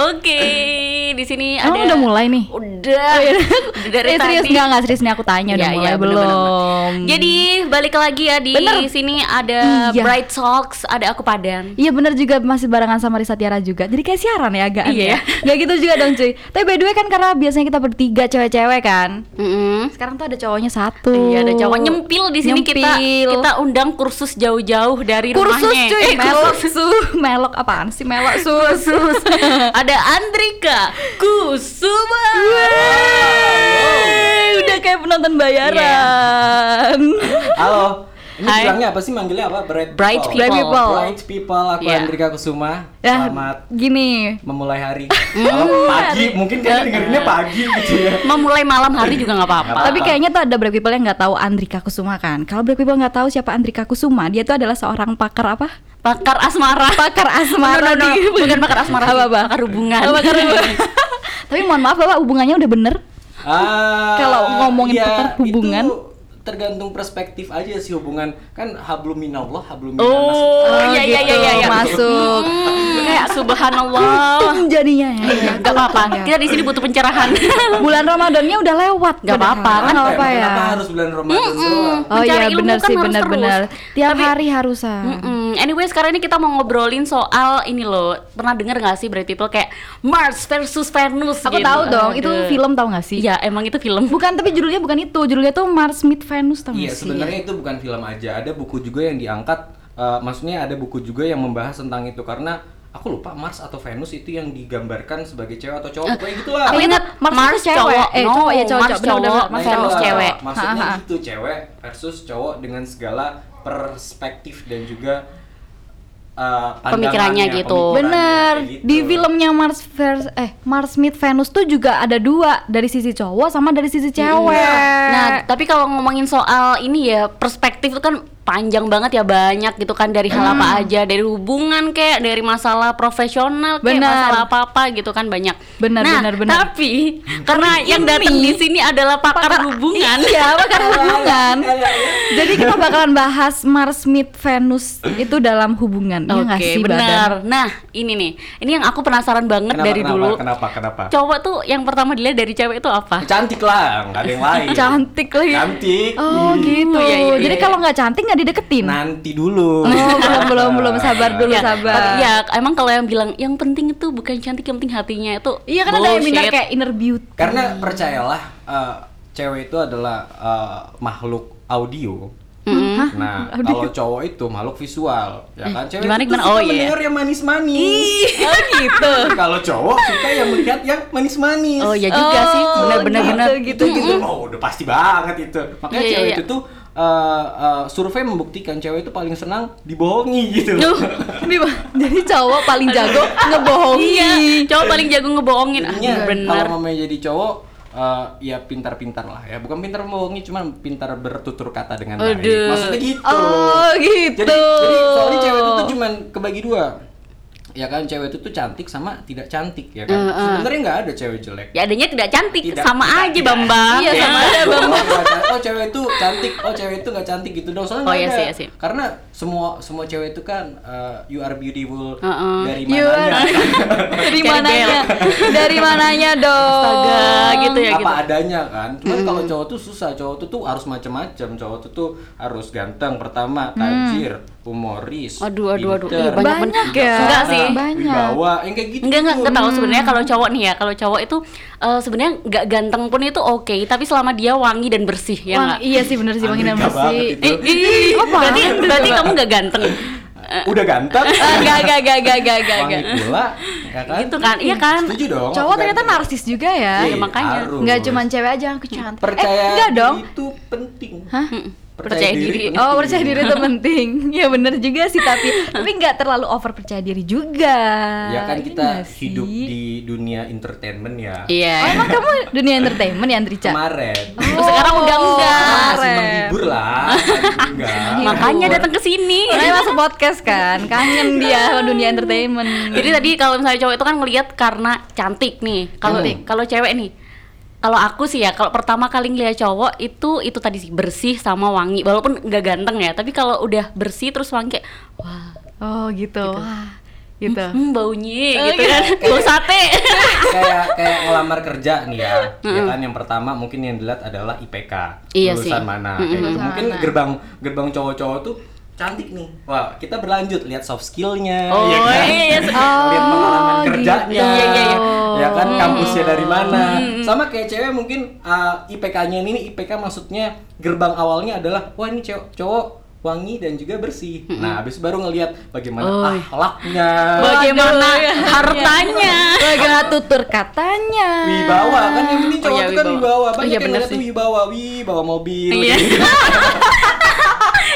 Oke, di sini ada udah mulai nih? Udah. Udah dari eh, serius nggak nggak serius nih aku tanya udah Iya, mulai iya, bener, belum? bener, bener. Jadi balik lagi ya di Bener. sini ada Iya. Bright Talks, ada aku Padan. Iya bener juga masih barengan sama Risa Tiara juga Jadi kayak siaran ya agak Iya ya. Gak gitu juga dong cuy Tapi by the way kan karena biasanya kita bertiga cewek-cewek kan Mm-mm. Sekarang tuh ada cowoknya satu Iya ada cowok nyempil di sini kita Nyempil. kita undang kursus jauh-jauh dari Kursus rumahnya. cuy Eh, Melok su Melok apaan sih melok su Kursus. ada Andrika Kusuma. Udah kayak penonton bayaran Halo. Ini Hai. bilangnya apa sih manggilnya apa? Bright, Bright people. people. Bright people. Bright people. Aku Iya. Andrika Kusuma. Ya Selamat gini memulai hari. Kalau pagi mungkin kan dengerinnya pagi gitu ya. Memulai malam hari juga nggak apa-apa. Tapi kayaknya tuh ada Black People yang nggak tahu Andrika Kusuma kan. Kalau Black People nggak tahu siapa Andrika Kusuma, dia tuh adalah seorang pakar apa? Pakar asmara. Pakar asmara. No, no, no. di- Bukan pakar asmara. Apa, apa? Pakar hubungan. Oh, pakar hubungan. Tapi mohon maaf Bapak, hubungannya udah bener? Ah, Kalau ngomongin ya, pakar hubungan. itu tergantung perspektif aja sih hubungan kan hablum minallah hablum Oh, Oh, iya iya iya gitu, iya. iya. masuk. Hmm, kayak subhanallah. Untung jadinya ya. Iya, Gak apa-apa. Ya. Kita di sini butuh pencerahan. Bulan Ramadannya udah lewat. Nggak padahal. apa-apa, kan Nggak apa-apa ya. Kenapa harus bulan Ramadan doang? Oh Mencari iya ilmu benar kan sih harus benar-benar. Tiap Tapi- hari harusan. Mm-mm. Anyway sekarang ini kita mau ngobrolin soal ini loh. Pernah denger gak sih Bright People kayak Mars versus Venus Aku gitu. tahu dong, itu Aduh. film tahu nggak sih? Iya emang itu film. Bukan, tapi judulnya bukan itu. Judulnya tuh Mars Meet Venus tahu Iya sebenarnya itu bukan film aja ada buku juga yang diangkat eh, maksudnya ada buku juga yang membahas tentang itu karena aku lupa Mars atau Venus itu yang digambarkan sebagai cewek atau cowok pokoknya gitulah Aku ingat Mars, Mars itu cewek. cowok. Eh, No, cowok ya cowok. Mars cowok. Benar, benar, cowok. Mars Venus cowok. itulah, cewek. maksudnya Ha, ha, gitu cewek versus cowok dengan segala perspektif dan juga eh, Pemikirannya gitu. pemikirannya, Bener, gitu. di filmnya Mars vers eh Mars Meet Venus tuh juga ada dua dari sisi cowok sama dari sisi cewek. Nah, tapi kalau ngomongin soal ini ya perspektif itu kan panjang banget ya banyak gitu kan dari hal Hmm. apa aja dari hubungan kayak dari masalah profesional kayak Benar. masalah apa apa gitu kan banyak. Benar, nah, benar, benar. Tapi karena yang datang di sini adalah pakar, hubungan. Iya, pakar hubungan. Jadi kita bakalan bahas Mars Meet Venus itu dalam hubungan. Iya Oke, sih, Badan? benar. Nah, ini nih. Ini yang aku penasaran banget Kenapa, dari kenapa, dulu. kenapa kenapa Cowok tuh yang pertama dilihat dari cewek itu apa? cantik lah nggak ada yang lain Cantik lagi. cantik Oh Ih. gitu. Iya, iya, Jadi iya. kalau nggak cantik nggak dideketin. nanti dulu Oh, belum belum belum sabar dulu Ya, sabar. tapi ya emang kalau yang bilang yang penting itu bukan cantik, yang penting hatinya itu Iya kan ada yang bilang kayak inner beauty. Karena percayalah eh, cewek itu adalah eh, makhluk audio. Nah, kalau cowok itu makhluk visual, ya kan? Cewek gimana, itu gimana? suka Oh, iya. mendengar yang manis-manis. Oh gitu. kalau cowok suka yang melihat yang manis-manis. Oh iya juga sih, Oh, benar-benar gitu, benar. gitu, gitu. Oh, udah pasti banget itu. Makanya Iya, cewek iya, itu tuh eh, eh, survei membuktikan cewek itu paling senang dibohongi gitu. Duh. Di- Jadi cowok paling jago ngebohongi. Iya, cowok paling jago ngebohongin. Ah, benar. kalau mamanya jadi cowok eh, ya pintar-pintar lah ya bukan pintar membohongi cuman pintar bertutur kata dengan baik Aduh. maksudnya gitu Oh gitu. jadi jadi soalnya cewek itu tuh cuman kebagi dua ya kan cewek itu tuh cantik sama tidak cantik ya kan Eh, eh. sebenarnya nggak ada cewek jelek Ya adanya tidak cantik, Tidak- sama tidak- aja tidak. Bambang. Iya, sama aja, Oh, Bang. nggak can- oh cewek itu cantik oh cewek itu nggak cantik gitu dong soalnya Oh, iya ada. sih, iya sih. karena semua semua cewek itu kan eh, you are beautiful Heeh. dari You mananya Dari Dari mananya? Dari mananya dong? Astaga, gitu ya apa gitu. adanya kan cuman kalau cowok tuh susah cowok tuh tuh harus macam-macam cowok tuh tuh harus ganteng pertama tajir humoris Aduh, aduh, aduh. pinter, Ih, banyak Banyak ya? Enggak sih. Banyak. wibawa yang kayak gitu Enggak enggak enggak tahu sebenarnya kalau cowok nih ya, kalau cowok itu eh, sebenarnya nggak ganteng pun itu oke, tapi selama dia wangi dan bersih ya enggak? iya sih bener sih wangi dan bersih. Ih, ih, Apa? berarti berarti kamu nggak ganteng. udah ganteng Ah, Enggak, enggak, enggak, enggak, enggak, enggak, wangi enggak. pula ya kan Gitu kan? Iya kan? setuju dong Cowok ternyata ganteng. narsis juga ya. Iya, makanya. Enggak cuma cewek aja aku cantik. percaya eh, enggak dong. diri itu penting Hah? Percaya diri. penting. Oh percaya diri itu penting Ya bener juga sih Tapi tapi nggak terlalu over percaya diri juga ya kan Iya kita nggak sih? hidup di dunia entertainment ya Iya. Oh emang kamu dunia entertainment ya Andrica? kemarin Oh, sekarang udah enggak. masih menghibur lah enggak Makanya datang ke sini. Makanya masuk podcast kan Kangen dia sama dunia entertainment Jadi tadi kalau misalnya cowok itu kan ngelihat karena cantik nih. Kalau Cantik. kalau cewek nih kalau aku sih ya, kalau pertama kali ngeliat cowok itu itu tadi sih bersih sama wangi, walaupun nggak ganteng ya, tapi kalau udah bersih terus wangi kayak wah Oh gitu, Wah gitu. Hmm, baunya Oh, gitu iya. kan. Bau sate. kayak kayak ngelamar kerja nih ya. Ya kan yang pertama mungkin yang dilihat adalah IPK. Iya lulusan sih. mana. Mm-mm. Kayak gitu. Mungkin gerbang gerbang cowok-cowok tuh cantik nih. Wah, kita berlanjut lihat soft skillnya, Oh, ya kan? iya. lihat pengalaman Oh, kerjanya, gitu. Iya, iya, iya. ya kan Hmm. kampusnya dari mana. Sama kayak cewek mungkin uh, IPK-nya ini nih, IPK maksudnya gerbang awalnya adalah wah ini cowok cowok wangi dan juga bersih. Nah, habis baru ngelihat bagaimana Oh. akhlaknya, Bagaimana Waduh, iya. hartanya? Bagaimana tutur katanya? wibawa kan yang penting cowok Oh, iya, itu kan wibawa. wibawa banyak Iya, yang ngeliat tuh wibawa wibawa mobil Iya. gitu.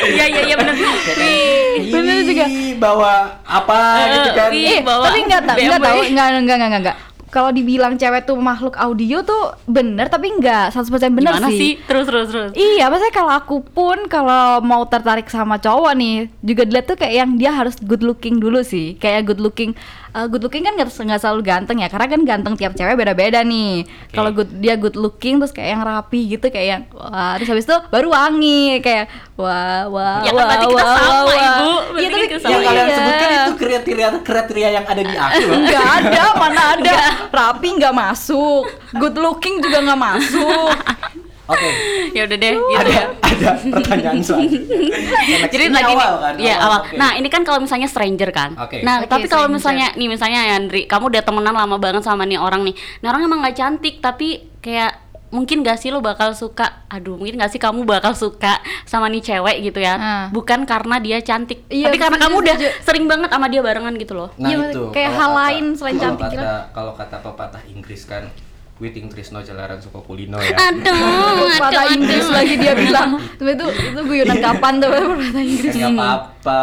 Iya iya iya benar. Wih. Bener juga. Bawa apa gitu kan iya. Eh, bawa tapi enggak tahu, enggak BMW. tahu, enggak enggak enggak enggak. enggak. Kalau dibilang cewek tuh makhluk audio tuh bener tapi enggak 100% bener Gimana sih. sih? Terus terus terus. Iya, maksudnya kalau aku pun kalau mau tertarik sama cowok nih, juga dilihat tuh kayak yang dia harus good looking dulu sih. Kayak good looking, eh, good looking kan nggak nggak selalu ganteng ya, karena kan ganteng tiap cewek beda-beda nih. Kalau good dia good looking terus kayak yang rapi gitu, kayak yang wah, terus habis itu baru wangi, kayak wah wah Ya kan wah berarti kita wah, sama, wah, wah. Ibu. Iya, Berarti tapi kita yang sama. kalian iya. sebutkan itu kriteria kriteria yang ada di aku loh Nggak ada, mana ada. Rapi nggak masuk, good looking juga nggak masuk. oke Ya udah deh gitu ada ya. ada pertanyaan selanjutnya Jadi ini lagi nih, awal kan ya awal. oke. Nah ini kan kalau misalnya stranger kan. Oke. Nah Oke, tapi kalau stranger. misalnya nih misalnya ya Andri, kamu udah temenan lama banget sama nih orang nih. Nah orang emang nggak cantik tapi kayak mungkin gak sih lo bakal suka aduh mungkin gak sih kamu bakal suka sama nih cewek gitu ya Ah. bukan karena dia cantik Iya, tapi karena kamu udah setuju. sering banget sama dia barengan gitu loh Nah Iya, itu kayak hal kata- lain selain kalau cantik kata, Kalau kata pepatah Inggris kan Witing Trisno Jalaran Suko Kulino ya aduh aduh Inggris aduh lagi dia bilang. Itu itu guyonan kapan tuh kata Inggris? Nggak apa-apa,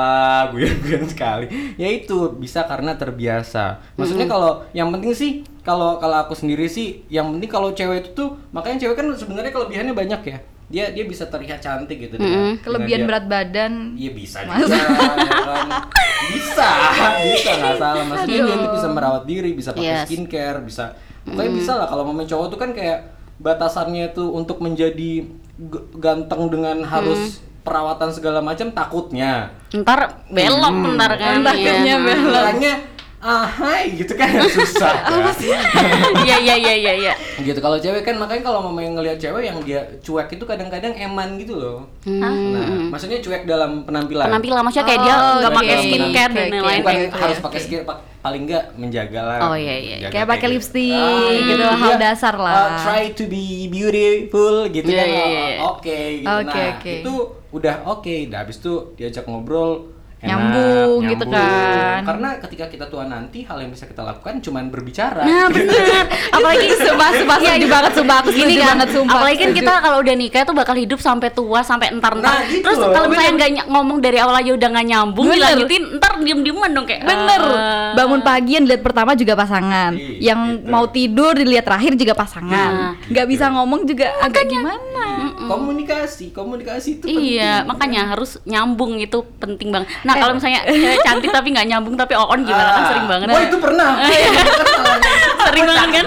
guyon-guyon sekali. Ya itu bisa karena terbiasa. Maksudnya kalau yang penting sih kalau kalau aku sendiri sih yang penting kalau cewek itu tuh makanya cewek kan sebenarnya kelebihannya banyak ya. Dia dia bisa terlihat cantik gitu dengan- dengan Kelebihan dia- berat badan. Iya bisa juga, ya kan? Bisa, bisa nggak salah. Maksudnya dia tuh bisa merawat diri, bisa pakai Yes. skincare, bisa. Pokoknya bisa lah kalau momen cowok tuh kan kayak batasannya tuh untuk menjadi ganteng dengan harus perawatan segala macam takutnya. ntar belok ntar kan Ntar akhirnya Iya. belok. Ah hai gitu kan susah. kan? iya iya iya iya iya gitu kalau cewek kan makanya kalau mama yang ngelihat cewek yang dia cuek itu kadang-kadang eman gitu loh. Nah, maksudnya cuek dalam penampilan. Hmm. penampilan maksudnya kayak dia Oh, nggak oke. pakai skincare dan lain-lain bukan gitu harus ya. pakai skill pak- paling enggak menjaga lah Oh, iya, iya. Kayak pakai gitu. lipstick gitu, hal dasar lah. uh, try to be beautiful gitu Iya, kan iya, oh, iya. oke gitu Oke, nah oke. itu udah oke nah habis itu diajak ngobrol enak, Nyambung gitu kan. karena ketika kita tua nanti hal yang bisa kita lakukan cuman berbicara. Nah bener. Apalagi Sumpah, sumpah, setuju banget, sumpah, aku Gini setuju kan banget, sumpah, Apalagi kan kita kalau udah nikah tuh bakal hidup sampai tua Sampai entar-entar. Nah, gitu Terus kalau misalnya nggak ny- ngomong dari awal aja udah nggak nyambung Bener. Dilanjutin ntar diem-dieman dong kayak Bener, eh, bangun pagi yang dilihat pertama juga pasangan, Ih, yang gitu. mau tidur dilihat terakhir juga pasangan, Nah, nggak bisa ngomong juga agak gimana? komunikasi komunikasi itu Iya, penting. makanya harus nyambung itu penting banget. Nah, kalau misalnya cewek cantik tapi nggak nyambung tapi on gimana kan Ah, sering banget. Wah itu pernah. Sering banget kan?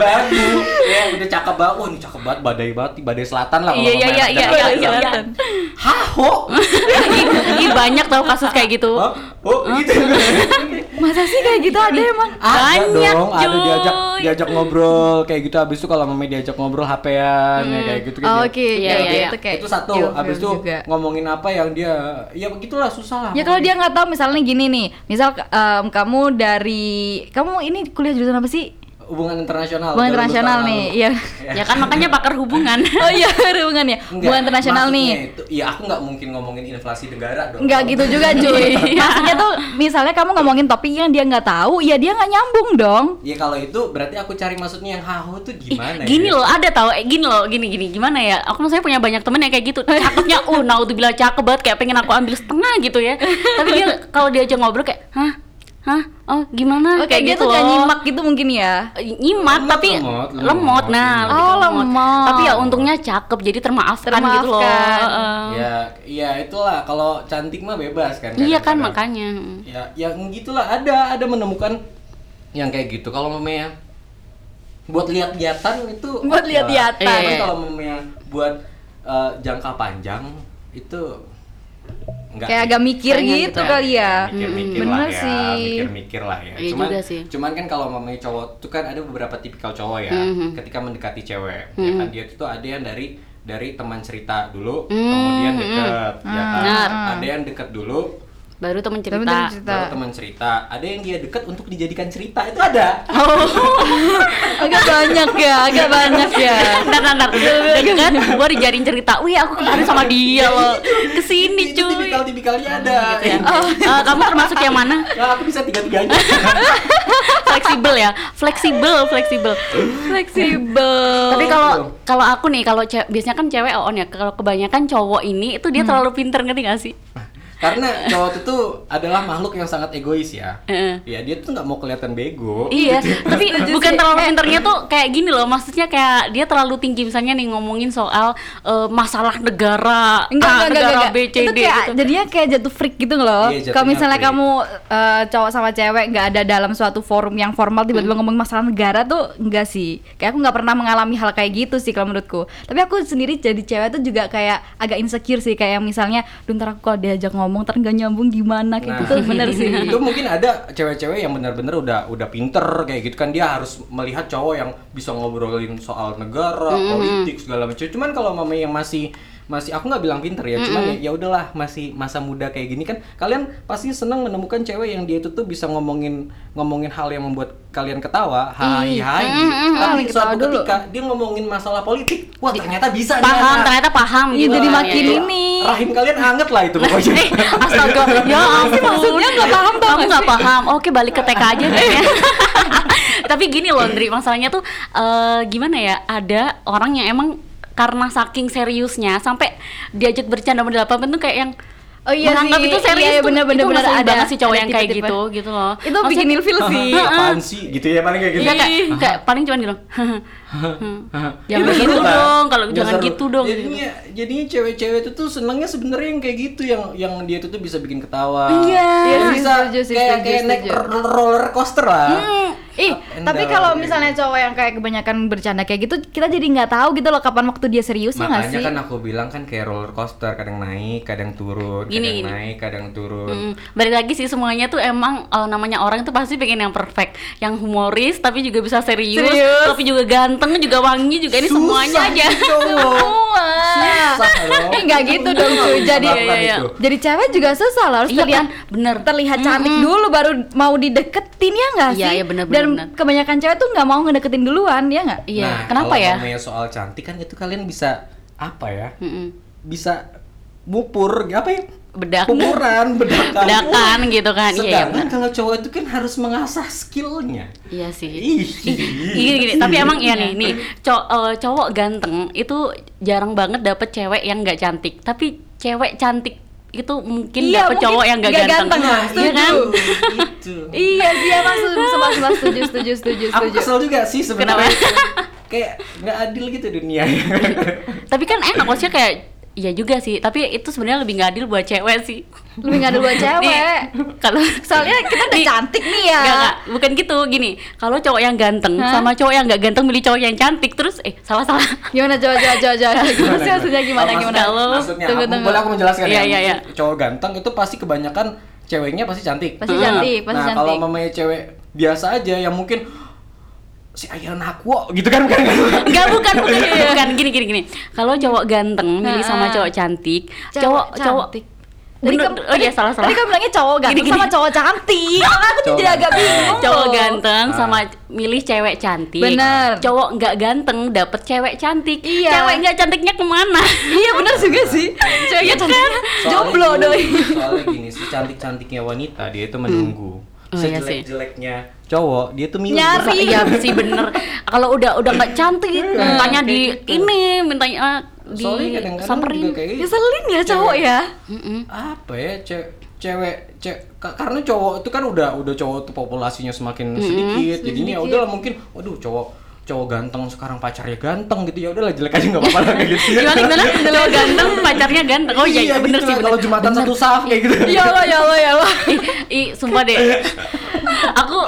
Ya udah cakep banget. Wah ini cakep banget badai banget, badai selatan lah. kalau Iya, iya, iya, iya, iya, iya, iya. Haho. Ih, ih, banyak tau kasus kayak gitu. Oh, oh gitu. Masa sih kayak gitu ada emang? Banyak, dong, ada diajak diajak ngobrol kayak gitu habis itu kalau mami diajak ngobrol HP-an ya kayak gitu Oh, dia- Oke, Iya, iya, iya, iya. itu kayak itu satu habis itu ngomongin apa yang dia ya begitulah susah lah Ya kalau dia nggak tahu misalnya gini nih, misal em, kamu dari kamu ini kuliah jurusan apa sih? Hubungan internasional Hubungan internasional nih, lalu. iya. Ya kan makanya pakar hubungan. Oh iya, hubungan ya. Enggak, Hubungan internasional nih. itu, iya aku nggak mungkin ngomongin inflasi negara dong Enggak gitu juga cuy Maksudnya tuh misalnya kamu ngomongin topik yang dia nggak tahu Ya dia nggak nyambung dong Ya kalau itu berarti aku cari maksudnya yang haho tuh Ih, gimana gini ya? loh, ada tau, eh, gini loh, gini gini gimana ya? Aku maksudnya punya banyak temen yang kayak gitu, cakepnya, uh, nah tuh bilang cakep banget, kayak pengen aku ambil setengah gitu ya. Tapi dia kalau diajak ngobrol kayak, hah, hah, oh gimana? oh, Kayak dia tuh loh. nggak nyimak gitu mungkin ya nyimak Lemot, tapi lemot, lemot, lemot, nah lemot. lebih Oh, ke lemot. tapi ya untungnya cakep jadi termaafkan, gitu loh Termaafkan. Heeh. Ya, ya itulah kalau cantik mah bebas kan. iya kan makanya Ya, yang gitulah ada ada menemukan yang kayak gitu. Kalau mamanya buat lihat-lihatan itu Buat lihat-lihatan. Tapi kalau mamanya buat eh, jangka panjang itu Enggak Kayak agak mikir gitu gitu ya. kali ya. mikir-mikir Mm-mm. lah Bener ya, sih. mikir-mikir lah ya. Iya cuman, juga sih. cuman kan kalau mamanya cowok tuh kan ada beberapa tipikal cowok ya, Mhm. ketika mendekati cewek, ya Mhm. kan dia tuh ada yang dari dari teman cerita dulu, Mhm, kemudian mhm. deket, ya kan. Benar. Ada yang deket dulu, Baru temen Tapi cerita. temen cerita. baru teman cerita. Ada yang dia deket untuk dijadikan cerita itu ada. Oh, Agak banyak ya, agak banyak ya. ntar ntar ntar. Deket, gue dijadiin cerita. Wih, aku kemarin sama dia loh. Ke sini itu cuy. tipikal-tipikalnya ada. Gitu ya. Eh, kamu termasuk yang mana? Nah, aku bisa tiga-tiganya. Fleksibel ya, fleksibel, fleksibel. Fleksibel. Tapi kalau kalau aku nih, kalau biasanya kan cewek on ya. Kalau kebanyakan cowok ini itu dia terlalu pinter ngerti gak sih? Karena cowok itu tuh adalah makhluk yang sangat egois ya. Heeh. Ya dia tuh nggak mau kelihatan bego. Iya, tapi bukan terlalu pinternya tuh kayak gini loh. Maksudnya kayak dia terlalu tinggi misalnya nih ngomongin soal eh, masalah negara, Enggak, A, enggak, enggak, negara enggak. B, C, Itu kayak gitu. jadinya kayak jatuh freak gitu loh. Iya, Kalau misalnya freak. kamu eh, cowok sama cewek nggak ada dalam suatu forum yang formal tiba-tiba ngomong masalah negara tuh enggak sih. Kayak aku nggak pernah mengalami hal kayak gitu sih kalau menurutku. Tapi aku sendiri jadi cewek tuh juga kayak agak insecure sih kayak misalnya, "Duh, ntar aku kalau diajak ngomong ntar nggak nyambung gimana?" kayak gitu bener sih. itu mungkin ada cewek-cewek yang benar-benar udah udah pinter kayak gitu kan dia harus melihat cowok yang bisa ngobrolin soal negara, politik segala macam. Cuman kalau mama yang masih masih aku nggak bilang pinter ya, cuman ya ya udahlah masih masa muda kayak gini kan kalian pasti senang menemukan cewek yang dia itu tuh bisa ngomongin ngomongin hal yang membuat kalian ketawa, hai hai. Tapi Ah, ketawa suatu dulu. ketika dia ngomongin masalah politik, wah ternyata bisa nih Paham, anak. ternyata paham Iya, gitu. jadi kan, makin ya. ini. Rahim kalian anget lah itu pokoknya. Eh, astaga, ya ampun. maksudnya nggak paham tau Kamu nggak paham. Oke, balik ke TK aja kayaknya. Tapi gini loh, Ndri, masalahnya tuh eh, gimana ya? Ada orang yang emang karena saking seriusnya sampai diajak bercanda model apa tuh kayak yang Oh iya menganggap sih, itu serius iya, tuh, bener, bener, itu bener, ada- banget sih cowok ada yang kayak tipe-tipe. gitu gitu loh. Itu Maksudnya- bikin ilfil sih. Apaan sih? Gitu ya paling kayak gitu. Iya kayak, kayak paling cuman gitu Jangan Iya, gitu seru lah. dong, kalau Nggak jangan seru. gitu dong, Jadinya, jadinya cewek-cewek itu tuh senangnya sebenarnya yang kayak gitu, yang yang dia itu tuh bisa bikin ketawa. Iya. Yang sih, bisa setuju kayak kayak naik roller coaster lah. Ih, Up and tapi kalau misalnya gitu. cowok yang kayak kebanyakan bercanda kayak gitu, kita jadi nggak tahu gitu loh kapan waktu dia serius ya Makanya sih? kan aku bilang kan kayak roller coaster, kadang naik, kadang turun, Gini, kadang gini. naik, kadang turun. Mm, balik lagi sih semuanya tuh emang eh, namanya orang tuh pasti pengen yang perfect, yang humoris tapi juga bisa serius, Serius. tapi juga ganteng, juga wangi, juga ini Susah semuanya aja. cowok. Semua. Susah dong. Eh nggak gitu dong cuy. Jadi iya, iya. itu? jadi cewek juga susah loh harus Iya terlihat kan? Bener. terlihat cantik dulu baru mau dideketin ya nggak Iya, sih? iya, bener, Dan bener, kebanyakan cewek tuh nggak mau ngedeketin duluan ya nggak? Iya, Nah, kenapa kalau ya? ngomongnya soal cantik kan itu kalian bisa apa ya? Mm-mm. Bisa mupur, apa ya? Bedak. Pumuran, bedakan. Bedakan gitu kan. Iya, iya. Sedangkan kalau cowok itu kan harus mengasah skillnya. Iya sih. Ih. Gini, tapi emang iya nih, nih cow- eh, cowok ganteng itu jarang banget dapet cewek yang nggak cantik. Tapi cewek cantik itu mungkin Iya, dapet mungkin cowok yang nggak ganteng. ganteng, Iya setuju. kan? Gitu. Iya sih emang setuju setuju setuju setuju setuju Aku kesel juga sih sebenarnya. Kayak nggak adil gitu dunia. Tapi kan enak maksudnya kayak Iya juga sih, tapi itu sebenarnya lebih nggak adil buat cewek sih. Lebih nggak ada buat cewek. Kalau Soalnya kita udah Nih, cantik nih ya. Nggak, nggak, bukan gitu. Gini, kalau cowok yang ganteng Hah? sama cowok yang nggak ganteng milih cowok yang cantik terus eh salah salah. Gimana coba coba coba coba. Gimana sih maksudnya gimana Oh, gimana? Kalau- Maksudnya, Tunggu, aku- tunggu. boleh aku menjelaskan Iya, ya? iya, iya. Cowok ganteng itu pasti kebanyakan ceweknya pasti cantik. Pasti Nah, cantik, pasti nah, cantik. kalau mamanya cewek biasa aja yang mungkin si ayah aku gitu kan bukan Enggak bukan bukan bukan gini gini gini. Kalau cowok ganteng milih sama Nah. cowok cantik, Cewek cowok cowok cantik. Tadi Bener, kamu, oh iya salah salah. Tadi kamu bilangnya cowok ganteng Gini, gini. sama cowok cantik. Aku tuh Cowok jadi agak ganteng. bingung. cowok ganteng Ah. sama milih cewek cantik. Bener. Cowok nggak ganteng dapet cewek cantik. Iya. Cewek nggak cantiknya ke mana? Iya benar juga sih. Ceweknya cantik. Jomblo gini, doi. Soalnya gini, si cantik-cantiknya wanita dia itu menunggu. Oh, iya sih. Sejelek-jeleknya cowok dia tuh milih. Nyari. Iya sih bener. Kalau udah udah nggak cantik, mintanya di gitu. ini, mintanya eh, di Soalnya kadang-kadang samperin. juga kayak gitu. Ngeselin ya cowok ya. Apa ya ce- cewek ce- ka- karena cowok itu kan udah udah cowok tuh populasinya semakin sedikit jadinya ya udahlah mungkin waduh cowok cowok ganteng sekarang pacarnya ganteng gitu ya udahlah jelek aja nggak apa-apa kayak gitu Gimana gimana? Cowok ganteng, pacarnya ganteng. Oh iya, iya bener gitu sih bener. kalau jumatan satu saf kayak gitu Ya Allah ya Allah ya Allah. Ih, ih, sumpah deh. aku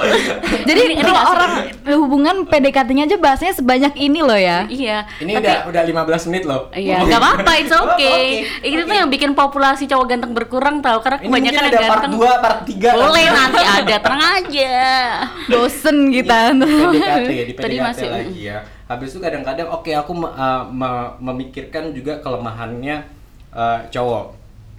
Jadi ini- kalau orang hubungan PDKT-nya aja bahasanya sebanyak ini loh ya. iya Ini tapi- udah udah 15 menit loh. Iya, nggak apa-apa, it's Oh, okay. oke, Itu oke. tuh yang bikin populasi cowok ganteng berkurang tau karena Ini kebanyakan ada yang part ganteng. 2, part 3 Boleh nanti ada, tenang aja. Bosen kita. PDKT di Tadi PDKT masih, lagi ya. Habis itu kadang-kadang oke aku me- uh, me- memikirkan juga kelemahannya uh, cowok.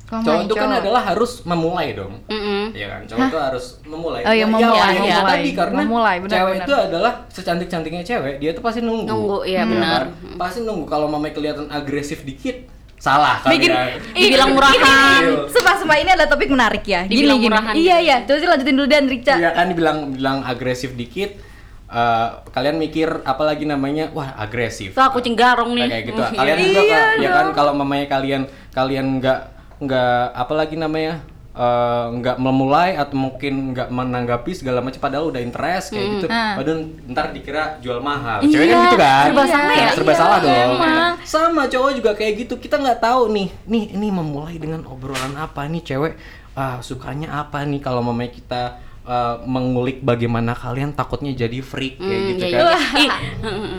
Kelemahan cowok itu kan adalah harus memulai dong. Mm-mm. Iya kan, cowok itu harus memulai. Oh, iya, Ya, memulai, ya, ya, memulai. tadi karena Memulai, benar, cewek benar. itu adalah secantik-cantiknya cewek, dia tuh pasti nunggu. Nunggu, iya, Ya benar. kan? Pasti nunggu kalau mamanya kelihatan agresif dikit, salah kali Bikin ya. Dibilang murahan. Sumpah sumpah ini adalah topik menarik ya. Gini Dibilang gini. murahan Iya gitu. iya. Coba sih lanjutin dulu dan Rica. Iya kan dibilang bilang agresif dikit, eh, kalian mikir apalagi namanya, wah agresif. Tuh kucing garong nih. kayak gitu. Mm, Kalian iya. juga Iya Kak, ya kan kalau mamanya kalian kalian nggak nggak apalagi namanya eh, nggak memulai atau mungkin nggak menanggapi segala macam padahal udah interest kayak gitu. Ah. Padahal ntar dikira jual mahal. Iya, Cewek kan gitu kan? serba salah ya? Serba Iya, salah dong. emang. Sama cowok juga kayak gitu. Kita nggak tahu nih. Nih ini memulai dengan obrolan apa nih cewek ah, sukanya apa nih kalau mamanya kita eh, mengulik bagaimana kalian takutnya jadi freak kayak Hmm, gitu iya, kan. iya.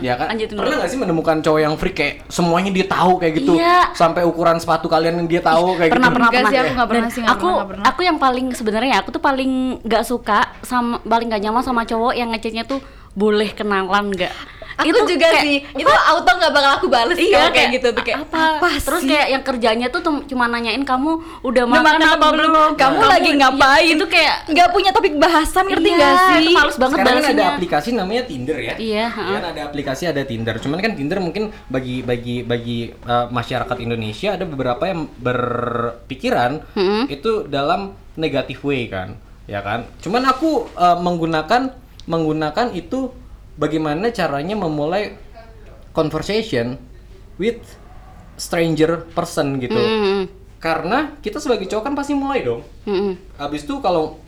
Ya kan? Lanjutin Pernah dulu. gak sih menemukan cowok yang freak kayak semuanya dia tahu kayak gitu? Iya. Sampai ukuran sepatu kalian yang dia tahu kayak pernah gitu. pernah Enggak pernah sih, aku nggak pernah Dan sih, nggak aku pernah, nggak pernah. aku yang paling sebenarnya aku tuh paling nggak suka sama paling nggak nyaman sama cowok yang ngechatnya tuh boleh kenalan nggak Aku juga kayak- sih. Itu auto nggak bakal aku bales Iya kalau kayak gitu tuh kayak apa, terus sih? kayak yang kerjanya tuh cuma nanyain kamu udah Udah makan, apa belum Kamu lagi ngapain? itu kayak nggak punya topik bahasan ngerti Iya, nggak sih? itu males banget Sekarang kan ada aplikasi namanya Tinder ya. Iya, Kan heeh. ada aplikasi ada Tinder. Cuman kan Tinder mungkin bagi bagi bagi uh, masyarakat Indonesia ada beberapa yang berpikiran Mm-mm. itu dalam negatif way kan. Ya kan? Cuman aku uh, menggunakan menggunakan itu bagaimana caranya memulai conversation with stranger person gitu. Mm-mm. Karena kita sebagai cowok kan pasti mulai dong. Mm-mm. Habis itu kalau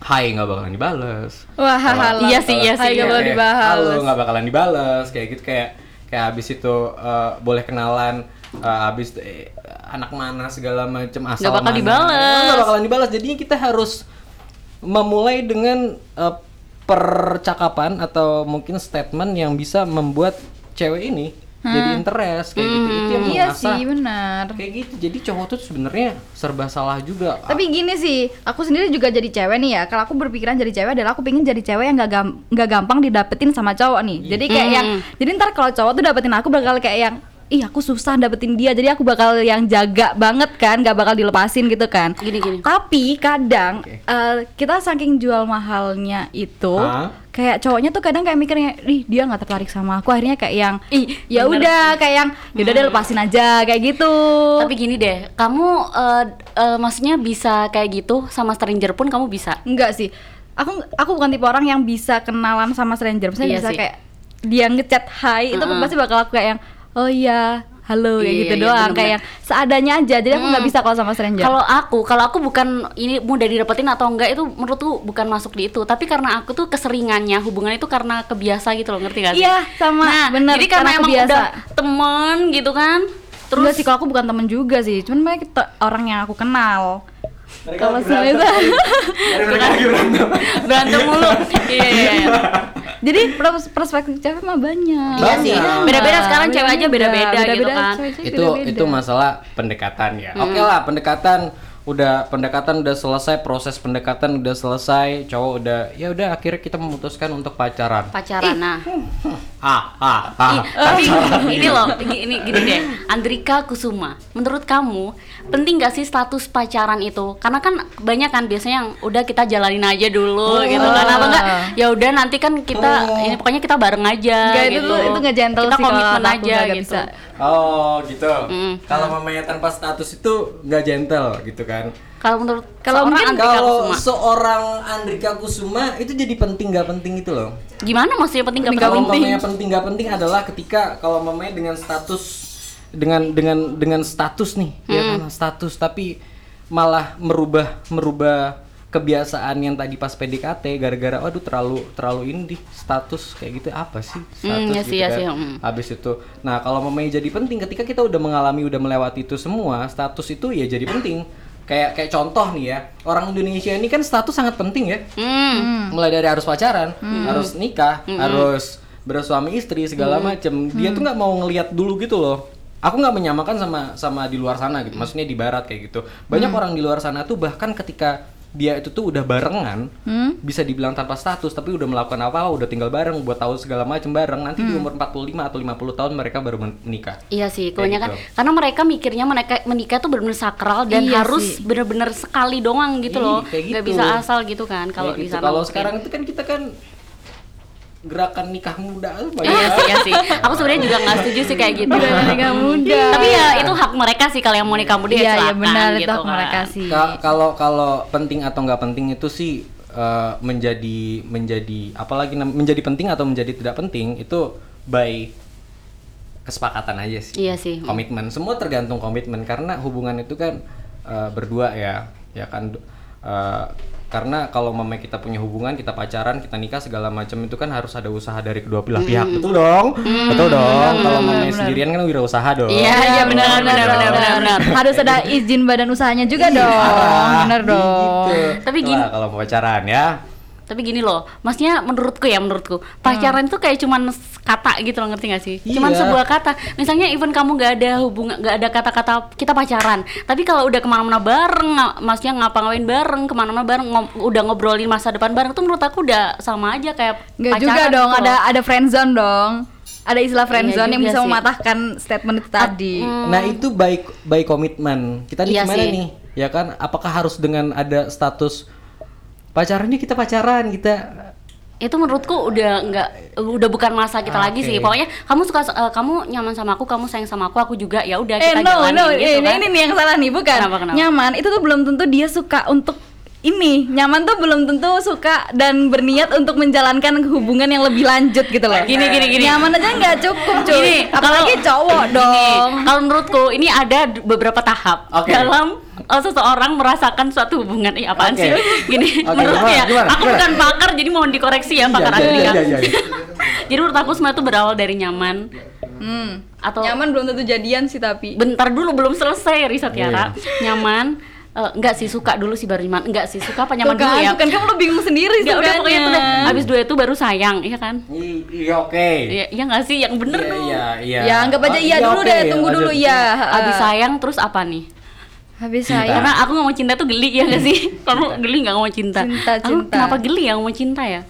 Hai nggak bakalan dibales. Wah, Kalau- halah. Iya sih, iya sih, nggak Kayak, dibahas. Halo nggak bakalan dibales kayak gitu kayak kayak habis itu eh, boleh kenalan eh, habis eh, anak mana segala macam asal Nggak bakal mana. dibales. Nggak bakalan dibales. Jadinya kita harus memulai dengan eh, percakapan atau mungkin statement yang bisa membuat cewek ini jadi interest kayak gitu. Itu yang Iya mengasah sih, benar. kayak gitu. Jadi cowok tuh sebenarnya serba salah juga. Tapi gini sih, aku sendiri juga jadi cewek nih ya. Kalau aku berpikiran jadi cewek adalah aku pengen jadi cewek yang gak, gam- nggak gampang didapetin sama cowok nih. Jadi kayak Hmm. yang, jadi ntar kalau cowok tuh dapetin aku bakal kayak yang, ih aku susah dapetin dia. Jadi aku bakal yang jaga banget kan, gak bakal dilepasin gitu kan. Gini, gini. Tapi kadang Oke. eh, kita saking jual mahalnya itu, Hah? kayak cowoknya tuh kadang kayak mikirnya, ih dia nggak tertarik sama aku. Akhirnya kayak yang, Ih, ya udah kayak yang, yaudah deh lepasin aja kayak gitu. Tapi gini deh, kamu eh, eh, maksudnya bisa kayak gitu sama stranger pun kamu bisa. Enggak sih. Aku aku bukan tipe orang yang bisa kenalan sama stranger. Misalnya Iya bisa sih. kayak dia ngechat hai, itu Mm-mm. pasti bakal aku kayak yang oh iya, halo kayak Iya, gitu iya, doang, bener-bener. kayak seadanya aja. Jadi aku nggak Mm. bisa kalau sama stranger. Kalau aku, kalau aku bukan ini mudah didapetin atau enggak itu menurutku bukan masuk di itu, tapi karena aku tuh keseringannya hubungan itu karena kebiasa gitu loh, ngerti gak sih? Iya, sama, Nah, bener, Jadi karena, karena emang kebiasa. udah temen gitu kan. Terus Terus sih kalau aku bukan temen juga sih, cuman mereka kita- orang yang aku kenal. Kalau selain berantem. berantem. berantem mulu. Iya, iya, iya. Jadi pers- perspektif cewek mah banyak. Iya sih. Beda-beda sekarang cewek aja beda-beda gitu kan. itu itu masalah pendekatan ya. Hmm. Oke lah, pendekatan udah pendekatan udah selesai, proses pendekatan udah selesai, cowok udah ya udah akhirnya kita memutuskan untuk pacaran. Pacaran nah. Ah, ah, ah. Ih, tapi ini loh, ini, ini gini deh, Andrika Kusuma. Menurut kamu penting gak sih status pacaran itu? Karena kan banyak kan biasanya yang udah kita jalanin aja dulu Oh. gitu kan, atau enggak? Ya udah nanti kan kita Oh. ini pokoknya kita bareng aja. Enggak, itu gitu. tuh- itu nggak gentle Kita sih kalau komitmen aku, aja gitu. bisa. Oh, gitu. Mm. Kalau mamanya tanpa status itu nggak gentle gitu kan. Kalau menurut Kalau seorang mungkin Andrika Kalau Kusuma, seorang Andrika Kusuma itu jadi penting nggak penting itu loh. gimana maksudnya penting gak Penting Kalau penting? mamanya penting nggak penting adalah ketika kalau mamanya dengan status dengan dengan dengan status nih, ya Hmm. kan status tapi malah merubah merubah kebiasaan yang tadi pas PDKT gara-gara waduh terlalu terlalu ini di status kayak gitu apa sih status Hmm, iya gitu sih, iya kan. sih, hmm. Habis itu. Nah, kalau mamanya jadi penting ketika kita udah mengalami udah melewati itu semua, status itu ya jadi penting. Kayak kayak contoh nih ya orang Indonesia ini kan status sangat penting ya. Hmm. mulai dari harus pacaran harus nikah harus bersuami istri segala macem. Dia tuh nggak mau ngelihat dulu gitu loh. Aku nggak menyamakan sama sama di luar sana gitu maksudnya di barat kayak gitu. Banyak orang di luar sana tuh bahkan ketika dia itu tuh udah barengan bisa dibilang tanpa status tapi udah melakukan apa udah tinggal bareng buat tahu segala macam bareng nanti di umur 45 atau 50 tahun mereka baru men- menikah Iya sih, kebanyakan gitu. karena mereka mikirnya mereka menikah tuh benar-benar sakral dan Iya harus benar-benar sekali doang gitu Ih, loh, kayak nggak gitu. bisa asal gitu kan kalau Kayak di gitu. sana. kalau sekarang itu kan kita kan gerakan nikah muda tuh banyak Iya sih, iya sih. Aku sebenarnya juga nggak setuju sih kayak gitu. nikah muda. Tapi ya itu hak mereka sih kalau yang mau nikah muda ya Iya, iya silakan benar itu gitu hak kan. mereka sih. Ka- kalau kalau penting atau nggak penting itu sih eh, menjadi menjadi apalagi menjadi penting atau menjadi tidak penting itu by kesepakatan aja sih Iya sih. komitmen semua tergantung komitmen karena hubungan itu kan eh, berdua ya ya kan eh, karena kalau mama kita punya hubungan kita pacaran kita nikah segala macam itu kan harus ada usaha dari kedua belah pihak. Betul dong. Betul dong. Kalau mamanya sendirian kan wirausaha dong. Iya, iya benar benar benar benar benar. Harus ada izin badan usahanya juga dong. Ah, Bener dong. gitu. Tapi gini- kalau pacaran ya Tapi gini loh, maksudnya menurutku ya menurutku pacaran itu kayak cuman kata gitu loh ngerti gak sih? Cuman Iya. sebuah kata. Misalnya even kamu nggak ada hubungan, nggak ada kata-kata kita pacaran. Tapi kalau udah ke mana-mana bareng, maksudnya ngapa-ngapain bareng, ke mana-mana bareng, ngom- udah ngobrolin masa depan bareng tuh menurut aku udah sama aja kayak Nggak pacaran juga dong, gitu ada ada friendzone dong. Ada istilah Iya friendzone yang juga bisa sih. mematahkan statement itu tadi. Nah itu baik baik komitmen. Kita nih Iya gimana sih. nih? Ya kan? Apakah harus dengan ada status pacarannya kita pacaran kita? itu menurutku udah nggak udah bukan masa kita Ah, lagi sih pokoknya kamu suka eh, kamu nyaman sama aku kamu sayang sama aku aku juga ya udah Eh kita no jalanin no, gitu ini, kan ini nih yang salah nih bukan. Kenapa, kenapa? Nyaman itu tuh belum tentu dia suka untuk ini nyaman tuh belum tentu suka dan berniat untuk menjalankan hubungan yang lebih lanjut gitu loh. Gini, gini, gini. Nyaman aja nggak cukup cuy. Gini, Apalagi kalau- cowok Gini, dong. kalau menurutku ini ada beberapa tahap Oke. dalam eh, seseorang merasakan suatu hubungan. Ih, apaan Oke. sih? Gini, menurutku gimana, ya. gimana, aku gimana? bukan pakar jadi mohon dikoreksi ya pakar Iya, aku iya, ya. iya, iya, iya. Jadi menurut aku semua itu berawal dari nyaman Hmm. atau Nyaman belum tentu jadian sih tapi. bentar dulu belum selesai Iya. Tiara. Nyaman eh, enggak sih suka dulu sih baru nyaman. Enggak sih suka apa nyaman Tuh dulu kan, ya. tuh kan kamu lo bingung sendiri Enggak udah pokoknya itu deh. Abis dua itu baru sayang, iya kan? I- Iya oke. Iya, iya nggak sih? Yang bener Iya dong. iya iya. Ya anggap aja Oh, iya dulu oke, deh, tunggu lanjut. dulu ya. Abis sayang terus apa nih? Habis Cinta. saya. Karena aku ngomong cinta tuh geli ya gak sih? Kamu geli nggak ngomong cinta? Cinta, Aku cinta. kenapa geli ya ngomong cinta ya?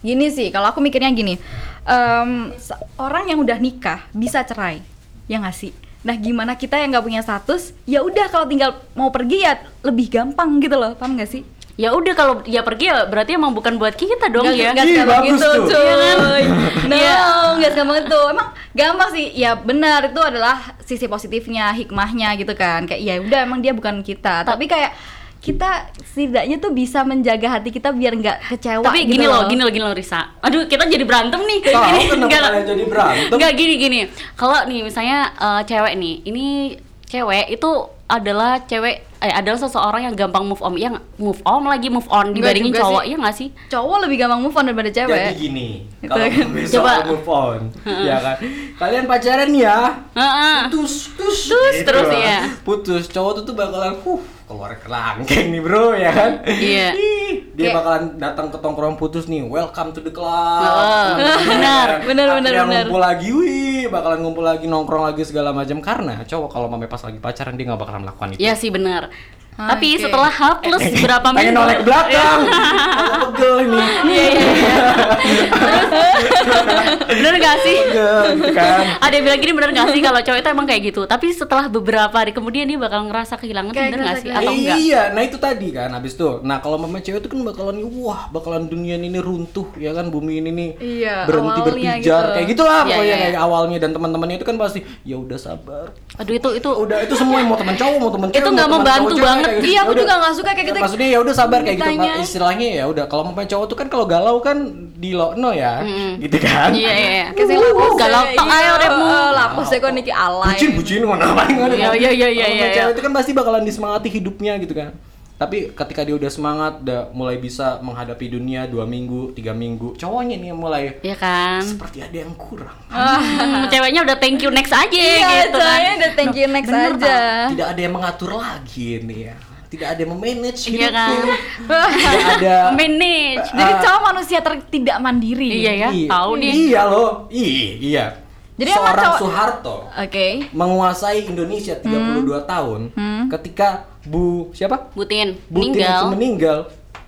Gini sih, kalau aku mikirnya gini, em, se- orang yang udah nikah bisa cerai, ya nggak sih? Nah, gimana kita yang nggak punya status? Ya udah kalau tinggal mau pergi ya lebih gampang gitu loh, paham nggak sih? Ya udah kalau dia pergi ya berarti emang bukan buat kita dong Nggak- ya. nggak segampang bagus gitu, tuh. cuy. No, Iya. nggak segampang itu. Emang gampang sih. Ya benar itu adalah sisi positifnya, hikmahnya gitu kan. Kayak ya udah emang dia bukan kita. Tapi kayak kita setidaknya tuh bisa menjaga hati kita biar nggak kecewa. Tapi gitu gini loh, gini loh, gini loh Risa. Aduh, kita jadi berantem nih. Tahu Gini, kenapa jadi berantem? Enggak gini gini. Kalau nih misalnya eh, cewek nih, ini cewek itu adalah cewek eh adalah seseorang yang gampang move on, yang move on lagi move on dibandingin cowok, sih. ya nggak sih? Cowok lebih gampang move on daripada Jadi cewek. gini, Gitu kalau Coba. move on, ya kan? Kalian pacaran ya, Heeh. putus, putus, Terus, gitu terus, lah. iya. Putus, cowok tuh tuh bakalan, huh, keluar kerangkeng nih bro, ya kan? Iya. Dia Kayak- bakalan datang ke tongkrong putus nih, welcome to the club. Oh, benar, ya kan? benar, benar, benar. ngumpul lagi, wih, bakalan ngumpul lagi, nongkrong lagi segala macam karena cowok kalau mame pas lagi pacaran dia nggak bakalan melakukan itu. Iya sih benar. Ah, Tapi oke. setelah H plus berapa Pengen minggu? noleh ke belakang, Aku pegel nih. Iya iya iya. bener gak sih? Pegel, gitu kan. Ada yang bilang gini bener gak sih kalau cowok itu emang kayak gitu Tapi setelah beberapa hari kemudian dia bakal ngerasa kehilangan Kayak bener gak sih? Atau enggak? Iya, nah itu tadi kan habis itu. Nah, kalau mama cewek itu kan bakalan wah, bakalan dunia ini runtuh ya kan bumi ini nih Iya, berhenti berpijar gitu. kayak gitulah Iya, pokoknya iya, iya. kayak awalnya dan teman-temannya itu kan pasti ya udah sabar. Aduh itu itu Udah itu semua yang mau teman cowok, mau teman Itu cewek, nggak mau teman membantu banget. Gitu. Iya, aku juga nggak suka kayak gitu. Maksudnya ya udah sabar kayak gitu. Istilahnya ya udah kalau mau cowok tuh kan kalau galau kan di lokno ya. Gitu kan. Iya iya iya saya lapus Galau ya, tok iya, ayo deh mu eh, Lapus ya kok niki alay. Bucin, bucin mana mana Iya, iya, iya, iya, iya, cewek iya. itu kan pasti bakalan disemangati hidupnya gitu kan. Tapi ketika dia udah semangat, udah mulai bisa menghadapi dunia dua minggu, tiga minggu, cowoknya nih yang mulai Iya kan seperti ada yang kurang. Hmm, Ceweknya udah thank you next aja Iya, gitu kan udah thank you next Bener aja. Tidak ada yang mengatur lagi nih ya. tidak ada yang memanage Iya kan? tidak ada Manage. Jadi Ah. cowok manusia ter tidak mandiri. Iya ya, Iya. tahu nih. Iya loh. Iya, iya. Jadi seorang cowok- Soeharto Oke. menguasai Indonesia 32 tahun ketika Bu siapa? Butin Bu Tin meninggal. meninggal.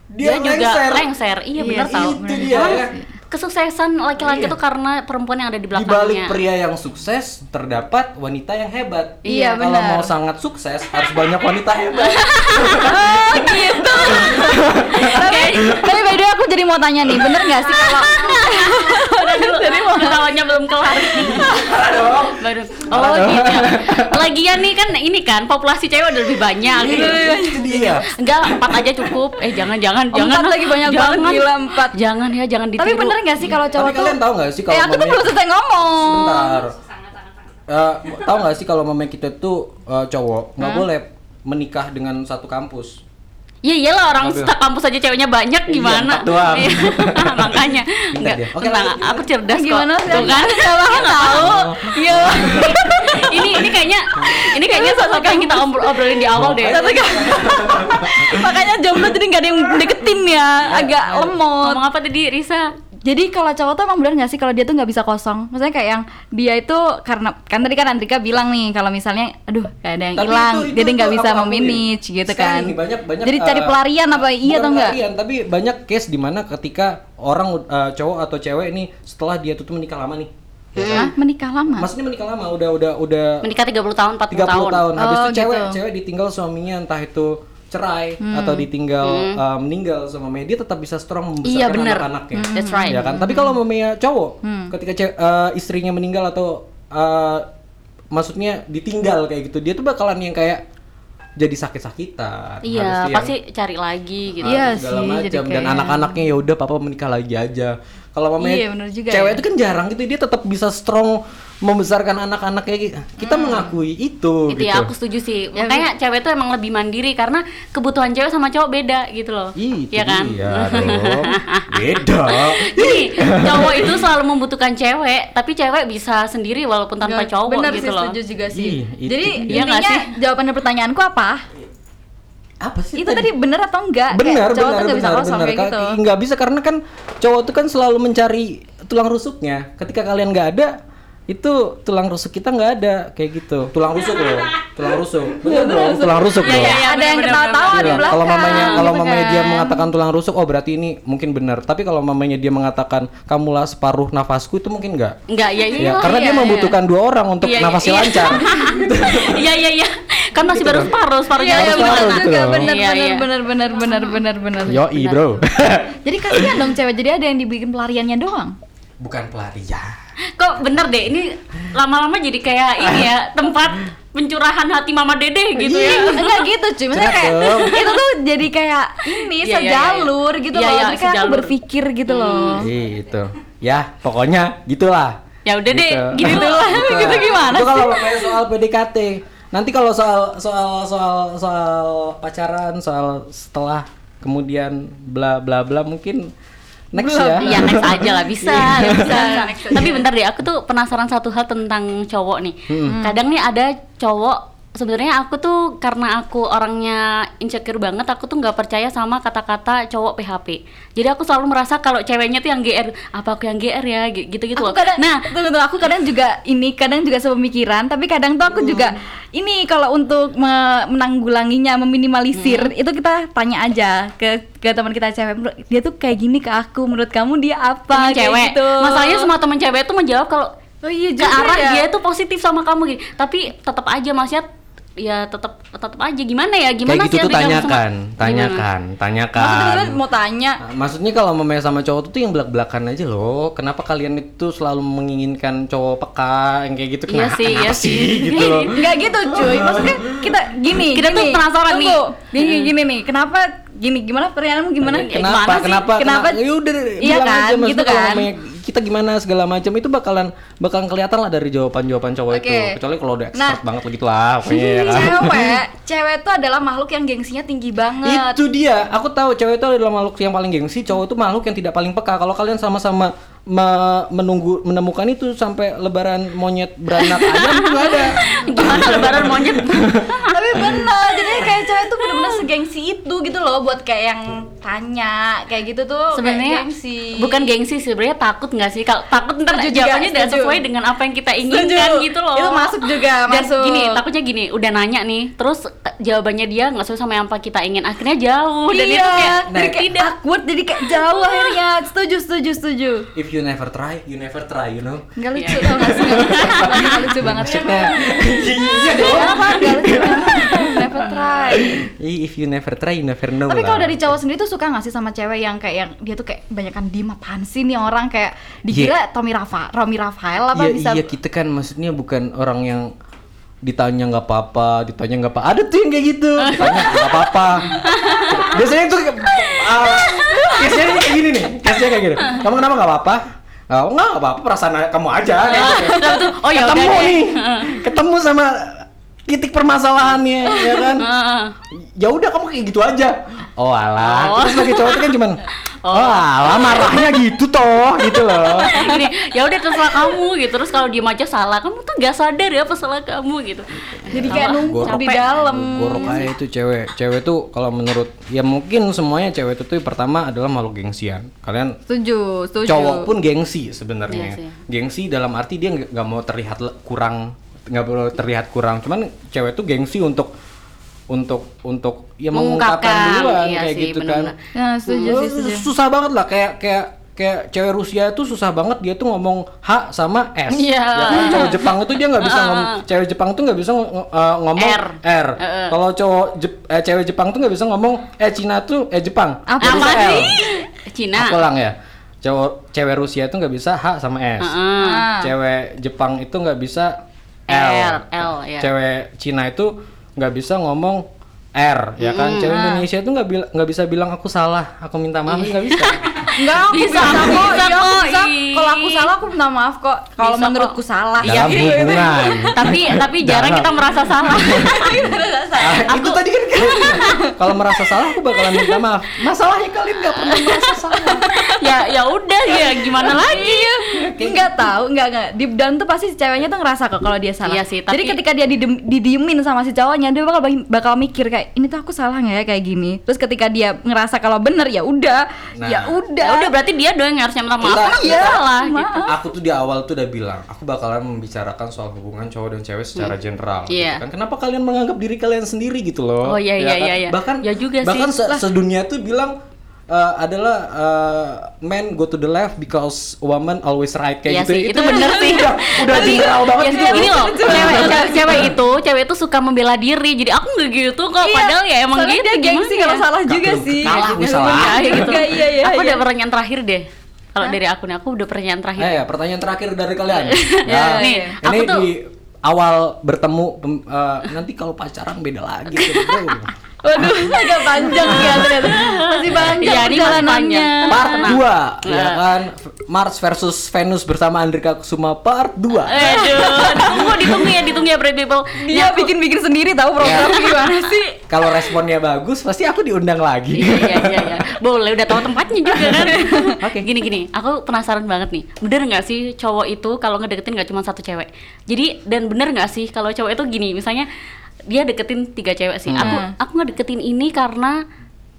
Dia, Dia, juga lengser. lengser. Iya Iya benar tahu. Itu dia ya. Kesuksesan laki-laki Iya. itu karena perempuan yang ada di Di balik belakangnya. pria yang sukses terdapat wanita yang hebat. Iya, Kalau benar. mau sangat sukses harus banyak wanita hebat. Oh gitu. tapi, way aku jadi mau tanya nih, bener nggak sih kalau Udah dulu, ketawanya belum kelar. Baru. Oh gitu. ya. Lagian nih kan ini kan populasi cewek udah lebih banyak gitu. Iya, itu dia. Enggak, empat aja cukup. Eh jangan jangan Empat jangan. lagi banyak jangan. banget, gila, empat. Jangan ya, jangan ditiru. Tapi bener nggak sih kalau Tapi cowok tuh? kalian tahu nggak sih kalau Eh aku tuh belum selesai ngomong. Sebentar. Eh, tahu nggak sih kalau mamanya kita tuh eh, cowok nggak boleh menikah dengan satu kampus. Iya iyalah orang Aduh. kampus aja ceweknya banyak Iya, gimana? empat doang. Iya, Makanya enggak dia. Oke, aku cerdas kok. Gimana sih? Tuh kan? Nggak bakal tahu. Iya. ini ini kayaknya ini kayaknya sesuatu yang kita obrol- obrolin di awal deh. Satu kan. Makanya jomblo jadi nggak ada yang deketin ya, agak lemot. Ngomong apa tadi Risa? Jadi kalau cowok tuh emang benar nggak sih kalau dia tuh nggak bisa kosong? Maksudnya kayak yang dia itu karena kan tadi kan Andrika bilang nih kalau misalnya, aduh kayak ada yang hilang, jadi nggak bisa memanage gitu Sekarang kan? ini banyak banyak jadi cari eh, pelarian apa iya atau enggak? pelarian, tapi banyak case di mana ketika orang eh, cowok atau cewek ini setelah dia tuh tuh menikah lama nih. ya kan? Hah? Menikah lama? Maksudnya menikah lama udah udah udah Menikah 30 tahun, 40 30 tahun. tahun. Habis Oh, itu cewek gitu. cewek ditinggal suaminya entah itu cerai Hmm. atau ditinggal eh, meninggal sama mamanya dia tetap bisa strong membesarkan Iya, bener. anak-anaknya. Hmm. That's right. Ya kan? Tapi kalau mamanya cowok ketika ce- eh, istrinya meninggal atau eh, maksudnya ditinggal kayak gitu, dia tuh bakalan yang kayak jadi sakit-sakitan. Iya, yang- pasti cari lagi gitu. Iya segala sih, macam jadi dan anak-anaknya ya udah papa menikah lagi aja. Kalau mamanya Iya, cewek ya. itu kan jarang gitu dia tetap bisa strong membesarkan anak-anaknya gitu. Kita mengakui itu Itu gitu. ya aku setuju sih. Ya, Makanya cewek tuh emang lebih mandiri karena kebutuhan cewek sama cowok beda gitu loh. Itu Iya kan? dia dong. Beda. Jadi cowok itu selalu membutuhkan cewek, tapi cewek bisa sendiri walaupun tanpa Nggak, cowok bener gitu sih, loh. setuju juga sih. Ih, itu Jadi. Iya intinya sih? jawaban dari pertanyaanku apa? Apa sih Itu tadi bener atau enggak? benar Kayak cowok benar tuh nggak bisa benar kosong benar kayak Ka- gitu. nggak bisa karena kan cowok tuh kan selalu mencari tulang rusuknya ketika kalian nggak ada itu tulang rusuk kita nggak ada kayak gitu tulang rusuk loh tulang rusuk benar dong tulang rusuk Iya, loh iya, iya. ada yang ketawa-tawa Iya, di belakang. kalau mamanya kalau gitu mamanya dia kan. mengatakan tulang rusuk oh berarti ini mungkin benar tapi kalau mamanya dia mengatakan kamulah separuh nafasku itu mungkin enggak Enggak, ya iya. ya karena iya, dia iya. membutuhkan dua orang untuk Iya, iya, nafasnya iya. lancar Iya iya iya. Kan masih baru separuh, separuhnya Iya, iya lagi Harus benar gitu benar Iya, benar iya. benar benar benar benar benar. yoi bro Jadi kasihan dong cewek, jadi ada yang dibikin pelariannya doang. bukan pelarian Kok bener deh, ini lama-lama jadi kayak ini ya tempat pencurahan hati Mama Dede gitu ya. Enggak gitu cuy, maksudnya kayak itu tuh jadi kayak ini Iya, iya, iya. sejalur gitu Iya, loh. iya, Jadi kayak aku berpikir gitu loh. Gitu. Ya, pokoknya gitulah. Ya udah deh, Gitu. gitu lah. Gitu gimana Itu kalau soal PDKT. Nanti kalau soal soal soal soal pacaran, soal setelah kemudian bla bla bla mungkin next ya. Iya next aja lah bisa, bisa. Tapi bentar deh, aku tuh penasaran satu hal tentang cowok nih. Kadang nih ada cowok sebenarnya aku tuh karena aku orangnya insecure banget, aku tuh nggak percaya sama kata-kata cowok PHP. Jadi aku selalu merasa kalau ceweknya tuh yang GR, apa aku yang GR ya, gitu-gitu Aku loh. kadang, Nah, tunggu, tunggu, aku kadang juga ini, kadang juga sepemikiran, tapi kadang tuh aku juga ini kalau untuk me- menanggulanginya, meminimalisir, itu kita tanya aja ke ke teman kita cewek, "Menurut- dia tuh kayak gini ke aku, menurut kamu dia apa? temen Kayak cewek. gitu. Masalahnya semua temen cewek tuh menjawab kalau Oh iya ke arah ya. dia tuh positif sama kamu gitu. Tapi tetap aja maksudnya ya tetap tetap aja gimana ya Kayak gimana gitu sih tuh Andika sama- tanyakan, Gimana? tanyakan, Maksudnya tanyakan. mau tanya, Nah, Maksudnya kalau memang sama cowok tuh yang belak-belakan aja loh. Kenapa kalian itu selalu menginginkan cowok peka yang kayak gitu? Iya Kenapa, sih, iya kenapa sih. gitu loh. Nggak gitu cuy, maksudnya kita gini Kita tuh gini. penasaran nih. Gini, gini nih, kenapa gini gimana pertanyaanmu gimana? Ya, kenapa gimana sih? kenapa Kenapa? ya udah Iya kan, aja gitu kan. Kita gimana segala macam itu bakalan bakalan kelihatan lah dari jawaban jawaban cowok itu Oke. kecuali kalau udah expert Nah. banget begitu lah pokoknya ya kan cewek, cewek itu adalah makhluk yang gengsinya tinggi banget. itu dia aku tahu cewek itu adalah makhluk yang paling gengsi cowok itu makhluk yang tidak paling peka kalau kalian sama-sama me- menunggu menemukan itu sampai lebaran monyet beranak ayam itu ada Gimana lebaran monyet? Tapi benar, jadi kayak cewek tuh bener-bener segengsi itu gitu loh buat kayak yang tanya kayak gitu tuh sebenarnya gengsi. bukan gengsi sih sebenarnya takut nggak sih kalau takut ntar Setuju, jawabannya tidak sesuai dengan apa yang kita inginkan Setuju. gitu loh Itu masuk juga, dan masuk. gini takutnya gini udah nanya nih terus jawabannya dia nggak sesuai sama yang apa kita ingin akhirnya jauh dan iya, itu kayak jadi kayak tidak awkward, jadi kayak jauh akhirnya. Setuju, setuju, setuju. If you never try, you never try, you know. Enggak lucu Iya. tau gak sih? Nggak lucu banget. Maksudnya, iya dong. Lucu banget. Never try. If you never try, you never know. Tapi kalau dari cowok sendiri tuh suka gak sih sama cewek yang kayak yang dia tuh kayak banyakan diem apaan sih nih orang kayak dikira Tommy Rafa, Romi Rafael apa Iya, bisa iya kita kan maksudnya bukan orang yang ditanya nggak apa-apa, ditanya nggak apa. Ada tuh yang kayak gitu, ditanya nggak apa-apa. Biasanya tuh uh, kayak gini nih, case-nya kayak gini. Kamu kenapa nggak apa-apa? Oh, nggak nggak apa-apa, perasaan kamu aja. Kayak gitu. Oh ya ketemu nih, ketemu sama titik permasalahannya, ya kan? Heeh. ya udah kamu kayak gitu aja. Oh alah, Oh. kita sebagai cowok kan cuman Oh, alah marahnya gitu toh, gitu loh. gini ya udah terserah kamu gitu terus kalau diem aja salah kamu tuh nggak sadar ya apa salah kamu gitu jadi kayak numpuk di dalam. Gorok aja itu cewek. Cewek tuh kalau menurut ya mungkin semuanya cewek itu tuh pertama adalah makhluk gengsian. Kalian Setuju, setuju. cowok pun gengsi Iya sebenarnya. sih. gengsi dalam arti dia nggak mau terlihat kurang, nggak mau terlihat kurang. Cuman cewek tuh gengsi untuk untuk untuk ya mengungkapkan Mengungkapkan, duluan iya kayak sih, gitu benar-benar. kan. Nah, setuju Oh, setuju. Susah banget lah kayak kayak kayak cewek Rusia itu susah banget dia tuh ngomong H sama S. Iya. Ya kan cowok Jepang itu dia nggak bisa ngomong cewek Jepang tuh nggak bisa uh, ngomong R. R. Heeh. Kalau cowok Jep- eh, cewek Jepang tuh nggak bisa ngomong eh Cina tuh eh Jepang. Apa apa sih Cina Aku ulang ya. Cowok cewek Rusia itu nggak bisa H sama S. Heeh. Ah. Cewek Jepang itu nggak bisa L. R, L, ya. Cewek Cina itu nggak bisa ngomong R, ya kan? Cewek Indonesia itu nggak nggak bisa bilang aku salah, aku minta maaf nggak bisa. Enggak, aku Bisa, bisa, kok. bisa Iya, aku kok, bisa. ih. Kalau aku salah aku minta maaf kok. Kalau menurutku kok. salah. Iya. Dalam hubungan. tapi tapi jarang Dalam. kita merasa salah Ah, itu tadi kan kalau merasa salah aku bakalan minta maaf. Masalahnya kalian nggak pernah merasa salah. ya ya udah ya gimana lagi ya Enggak tahu, enggak enggak. Deep down tuh pasti si ceweknya tuh ngerasa kok kalau dia salah. Iya sih, tapi- Jadi ketika dia didiem, didiemin sama si cowoknya, dia bakal bakal mikir kayak ini tuh aku salah nggak ya kayak gini. Terus ketika dia ngerasa kalau bener ya udah, Nah. ya udah. Ya udah berarti dia doang yang harusnya minta maaf Kita- Iya, salah maaf. gitu Aku tuh di awal tuh udah bilang, aku bakalan membicarakan soal hubungan cowok dan cewek secara general. gitu Iya. kan. Kenapa kalian menganggap diri kalian sendiri gitu loh? Oh, iya, iya, kan? iya, iya. Bahkan Ya juga sih. bahkan se- sedunia tuh bilang eh, adalah eh, men go to the left because woman always right kayak Iya gitu. sih, itu bener sih. udah, udah general banget Ya, gitu. gini loh. cewek, cewek, cewek itu, cewek itu suka membela diri. Jadi aku nggak gitu kok. Iya, Padahal ya emang soalnya gitu. dia gengsi kalau ya? salah juga sih. kalah, gue Iya, salah. iya, gitu. Iya, iya, iya. aku iya. udah pertanyaan terakhir deh. Kalau dari aku nih, aku udah pertanyaan terakhir. Eh, ya, pertanyaan terakhir dari kalian. Ya, Nah, nih, ini aku tuh- di awal bertemu nanti kalau pacaran beda lagi. bro. Waduh, agak panjang ya ternyata. Masih panjang Iya, ini masih perjalanannya. panjang. Part Tenang. 2 ya Nah. kan Mars versus Venus bersama Andrika Kusuma part 2. Aduh, ditunggu, ditunggu ya, ditunggu ya, Brad People. Dia bikin-bikin sendiri tahu program Ya. gimana sih? Kalau responnya bagus pasti aku diundang lagi. Iya, iya, iya, iya. Boleh, udah tahu tempatnya juga kan. Oke. Gini, gini. Aku penasaran banget nih. Bener nggak sih cowok itu kalau ngedeketin nggak cuma satu cewek? Jadi dan bener nggak sih kalau cowok itu gini, misalnya dia deketin tiga cewek sih. Aku aku ngedeketin ini karena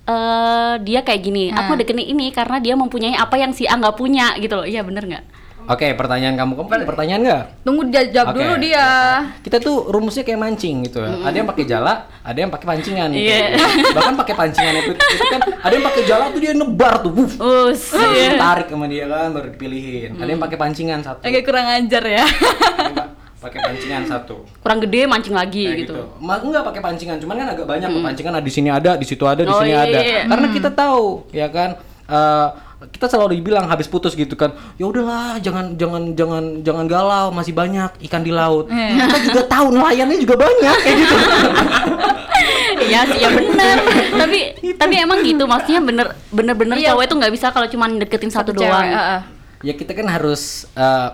eh dia kayak gini. Aku deketin ini karena dia mempunyai apa yang si A nggak punya gitu loh. Iya bener nggak? Oke, pertanyaan kamu. Kamu ada pertanyaan nggak? Tunggu dia jawab Oke. dulu dia. Kita tuh rumusnya kayak mancing gitu ya. Ada yang pakai jala, ada yang pakai pancingan gitu. Iya. Bahkan pakai pancingan itu, itu kan ada yang pakai jala tuh dia nebar tuh. Wuff. Us. iya. Tarik sama dia kan baru dipilihin. Ada yang pakai pancingan satu. Agak kurang ajar ya. Pakai pancingan satu. Kurang gede mancing lagi Kayak gitu. Ma- enggak pakai pancingan, cuman kan agak banyak pancingan ada di sini ada, di situ ada, di Oh, sini iya, ada. iya. Karena kita tahu, ya kan eh, kita selalu dibilang habis putus gitu kan. Ya udahlah, jangan jangan jangan jangan galau, masih banyak ikan di laut. Kita juga tahu nelayannya juga banyak kayak gitu. Iya sih, ya bener. tapi tapi emang gitu, maksudnya bener bener bener Iya. cowok itu nggak bisa kalau cuma deketin satu, cewek, doang. heeh. Ya kita kan harus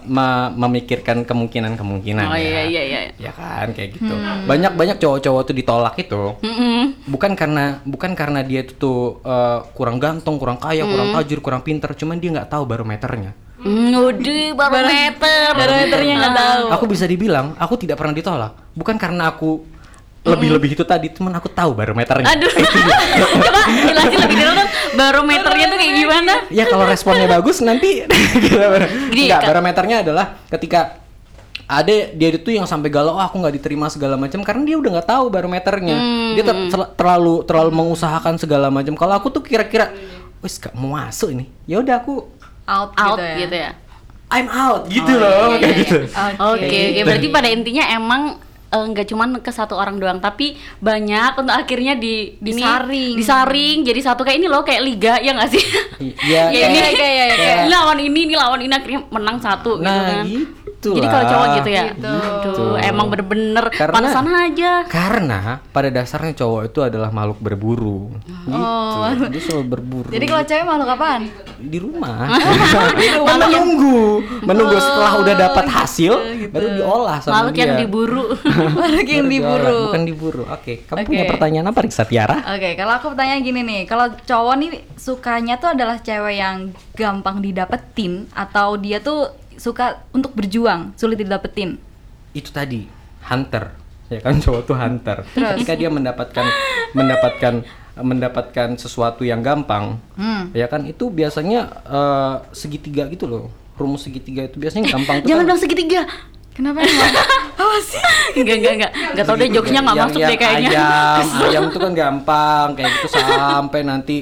me- memikirkan kemungkinan-kemungkinan. Oh ya. iya iya iya. Ya kan kayak gitu. Banyak-banyak cowok-cowok tuh ditolak itu. Mm-mm. bukan karena bukan karena dia itu tuh eh, kurang ganteng, kurang kaya, kurang tajir, kurang pinter, cuman dia nggak tahu barometernya. Hmm, udah barometer. Barometernya nggak tahu. Aku bisa dibilang aku tidak pernah ditolak, bukan karena aku lebih-lebih itu tadi cuman aku tahu barometernya Aduh. Coba jelasin lebih dulu dong barometernya tuh gimana? ya kalau responnya bagus nanti Enggak, barometernya adalah ketika ada dia itu yang sampai galau "Oh, aku nggak diterima segala macam karena dia udah nggak tahu barometernya Hmm, dia ter- ter- terlalu terlalu mengusahakan segala macam kalau aku tuh kira-kira wis gak mau masuk ini ya udah aku out, Out gitu ya. gitu ya. I'm out gitu Oh, loh iya, kayak iya. gitu Oke, oke. Berarti pada intinya emang eh, nggak cuman ke satu orang doang, tapi banyak untuk akhirnya di ini- Disaring. disaring jadi satu kayak ini loh kayak liga ya nggak sih? Iya, ya ini kayak- kayak- kayak- ini lawan ini, ini lawan ini akhirnya menang satu gitu nah kan. gitu Jadi kalau cowok gitu ya. Gitu. Aduh, emang bener-bener pantesan aja. karena pada dasarnya cowok itu adalah makhluk berburu. Oh. gitu. Dia selalu berburu. Jadi kalau cewek makhluk apaan? di rumah. Menunggu. Menunggu setelah udah dapat hasil baru diolah sama Makhluk dia. yang diburu. Makhluk yang diburu. bukan diburu. Oke kamu Oke. punya pertanyaan apa Riksa Tiara? Oke, kalau aku pertanyaan gini nih, kalau cowok nih sukanya tuh adalah cewek yang gampang didapetin atau dia tuh suka untuk berjuang, sulit didapetin. itu tadi hunter ya kan cowok tuh hunter Terus? ketika dia mendapatkan mendapatkan mendapatkan sesuatu yang gampang Hmm. ya kan itu biasanya eh, segitiga gitu loh rumus segitiga itu biasanya gampang tuh Jangan kan bilang segitiga. Kenapa emang? Apa sih? Enggak, enggak, enggak. Enggak tahu deh jokesnya enggak masuk yang deh kayaknya. Ayam, ayam itu kan gampang kayak gitu sampai nanti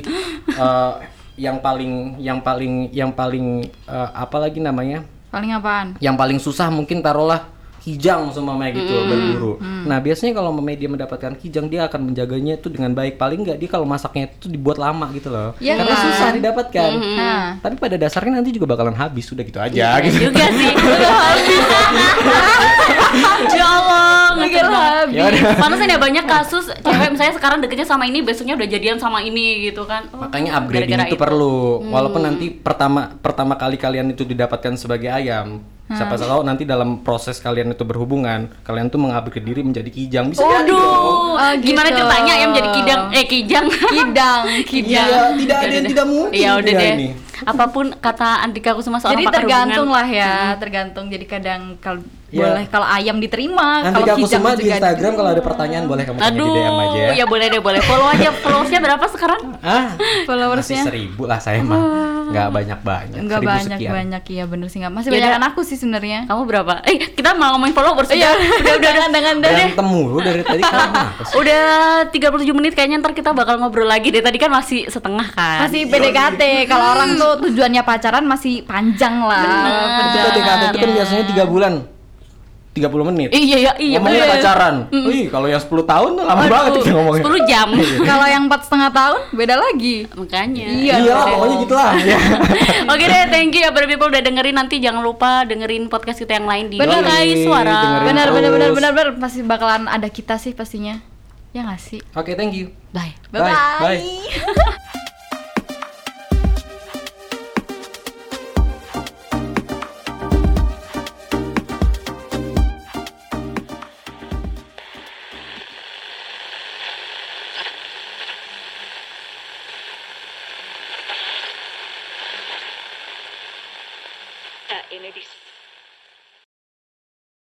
eh, yang paling yang paling yang paling eh, apa lagi namanya? Paling apaan? Yang paling susah mungkin taruhlah kijang sama gitu berburu. Nah, biasanya kalau Mama dia mendapatkan kijang dia akan menjaganya itu dengan baik. Paling nggak dia kalau masaknya itu dibuat lama gitu loh. Iya Karena kan? susah didapatkan. Nah. Tapi pada dasarnya nanti juga bakalan habis, sudah gitu aja Iya gitu. juga sih. ya Allah, Mikir habis. Ya. Pantesan ya banyak kasus cewek misalnya sekarang deketnya sama ini, besoknya udah jadian sama ini gitu kan. Oh, Makanya upgrading gara-gara itu, perlu. Walaupun nanti pertama pertama kali kalian itu didapatkan sebagai ayam, siapa tahu nanti dalam proses kalian itu berhubungan, kalian tuh mengupgrade diri menjadi kijang. Bisa jadi dong. Waduh, Oh, gimana gitu. ceritanya ayam jadi kidang? Eh kijang. Kidang, kidang. Iya, tidak ada yang tidak mungkin Ya udah deh. ini. Apa pun kata Andika Kusuma seorang Jadi pakar tergantung hubungan. lah ya, tergantung. Jadi kadang kalau Iya. boleh kalau ayam diterima, Nanti kalau aku kijang semua di Instagram kalau ada pertanyaan boleh kamu tanya di Aduh, DM aja ya. ya boleh deh boleh. Follow aja. Followersnya berapa sekarang? Ah, Followersnya? masih seribu lah saya mah. Nggak banyak-banyak. Enggak seribu banyak sekian. banyak iya bener sih nggak. Masih Ya banyak aku sih sebenarnya. Kamu berapa? Eh, kita mau ngomongin followers Iya, udah. udah dengan dengan Berantem mulu dari tadi kan. Udah 37 menit kayaknya ntar kita bakal ngobrol lagi deh. Tadi kan masih setengah kan. masih PDKT. Kalau orang tuh tujuannya pacaran masih panjang lah. Itu PDKT itu kan biasanya tiga bulan. 30 menit. Iya iya iya ngomongnya bener. pacaran. Wih, kalau yang 10 tahun tuh lama Aduh, banget kita ngomongnya. 10 jam. Kalau yang empat setengah tahun beda lagi. Makanya. Iya Iya, lah, pokoknya gitulah. Ya. Oke deh, thank you ya Baby People udah dengerin nanti jangan lupa dengerin podcast kita yang lain di Bener. Guys Suara. Benar benar benar benar benar pasti bakalan ada kita sih pastinya. Ya nggak sih? Oke, thank you. Bye. Bye Bye. bye. Bye.